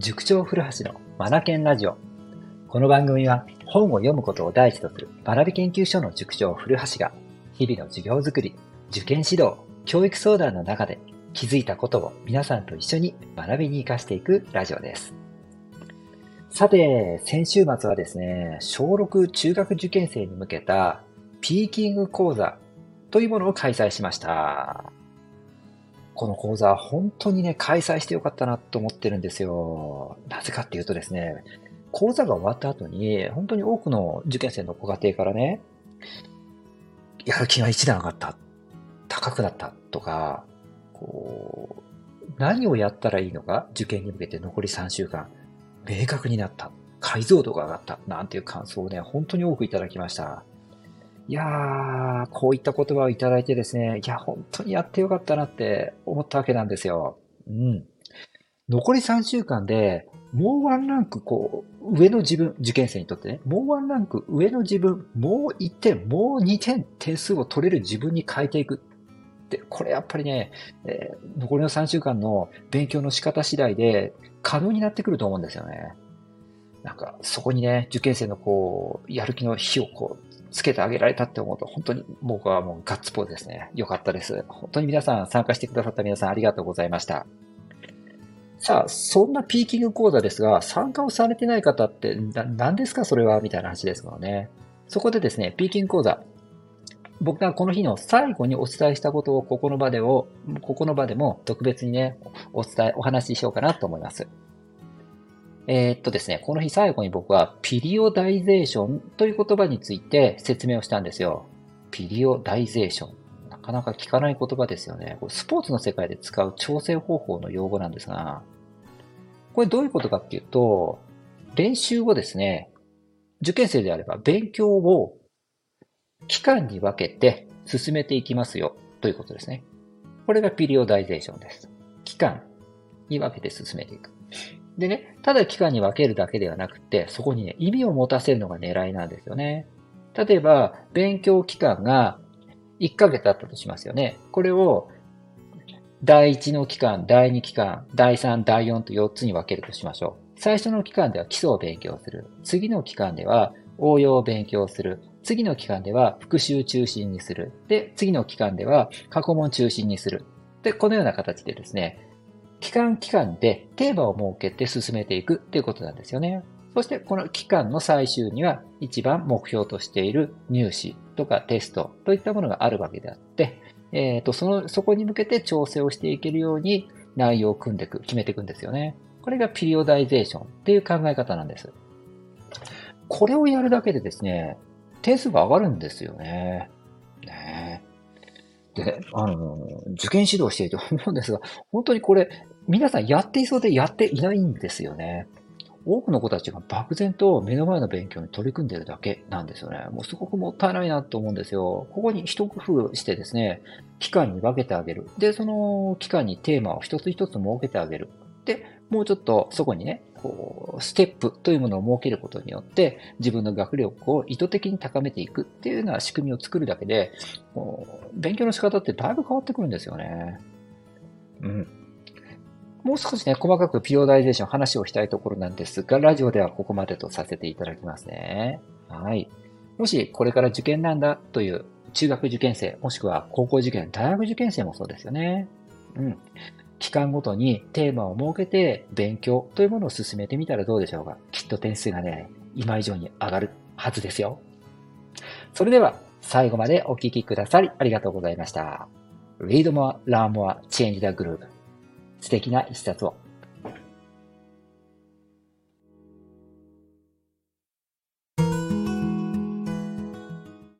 塾長古橋のマナケンラジオ。この番組は本を読むことを第一とする学び研究所の塾長古橋が日々の授業づくり、受験指導、教育相談の中で気づいたことを皆さんと一緒に学びに活かしていくラジオです。さて、先週末はですね、小6中学受験生に向けたピーキング講座というものを開催しました。この講座、本当にね、開催してよかったなと思ってるんですよ。なぜかっていうとですね、講座が終わった後に、本当に多くの受験生のご家庭からね、やる気が一段上がった、高くなったとか、こう、何をやったらいいのか、受験に向けて残り3週間、明確になった、解像度が上がった、なんていう感想をね、本当に多くいただきました。いやー、こういった言葉をいただいてですね、いや、本当にやってよかったなって思ったわけなんですよ。うん。残り3週間で、もうワンランク、こう、上の自分、受験生にとってね、もうワンランク上の自分、もう1点、もう2点、点数を取れる自分に変えていく。で、これやっぱりね、えー、残りの3週間の勉強の仕方次第で可能になってくると思うんですよね。なんか、そこにね、受験生のこう、やる気の火をこう、つけてあげられたって思うと、本当に僕はもうガッツポーズですね。よかったです。本当に皆さん、参加してくださった皆さんありがとうございました。さあ、そんなピーキング講座ですが、参加をされてない方って何ですかそれは？みたいな話ですからね。そこでですね、ピーキング講座。僕がこの日の最後にお伝えしたことをここの場でを、ここの場でも特別にね、お伝え、お話ししようかなと思います。えー、っとですね、この日最後に僕はピリオダイゼーションという言葉について説明をしたんですよ。ピリオダイゼーション。なかなか聞かない言葉ですよね。これスポーツの世界で使う調整方法の用語なんですが、これどういうことかっていうと、練習をですね、受験生であれば勉強を期間に分けて進めていきますよということですね。これがピリオダイゼーションです。期間に分けて進めていく。でね、ただ期間に分けるだけではなくて、そこにね、意味を持たせるのが狙いなんですよね。例えば、勉強期間が1ヶ月あったとしますよね。これを、第1の期間、第2期間、第3、第4と4つに分けるとしましょう。最初の期間では基礎を勉強する。次の期間では応用を勉強する。次の期間では復習中心にする。で、次の期間では過去問中心にする。で、このような形でですね、期間期間でテーマを設けて進めていくっていうことなんですよね。そしてこの期間の最終には一番目標としている入試とかテストといったものがあるわけであって、えっ、ー、と、その、そこに向けて調整をしていけるように内容を組んでいく、決めていくんですよね。これがピリオダイゼーションっていう考え方なんです。これをやるだけでですね、点数が上がるんですよね。ねで、あの、受験指導していて思うんですが、本当にこれ、皆さんやっていそうでやっていないんですよね。多くの子たちが漠然と目の前の勉強に取り組んでるだけなんですよね。もうすごくもったいないなと思うんですよ。ここに一工夫してですね、期間に分けてあげる。で、その期間にテーマを一つ一つ設けてあげる。で、もうちょっとそこにね、こう、ステップというものを設けることによって、自分の学力を意図的に高めていくっていうような仕組みを作るだけで、勉強の仕方ってだいぶ変わってくるんですよね。うん。もう少しね、細かくピオダイゼーション話をしたいところなんですが、ラジオではここまでとさせていただきますね。はい。もしこれから受験なんだという中学受験生、もしくは高校受験、大学受験生もそうですよね。うん。期間ごとにテーマを設けて勉強というものを進めてみたらどうでしょうか。きっと点数がね、今以上に上がるはずですよ。それでは最後までお聴きくださりありがとうございました。Read more, learn more, change the groove. 素敵な一冊を。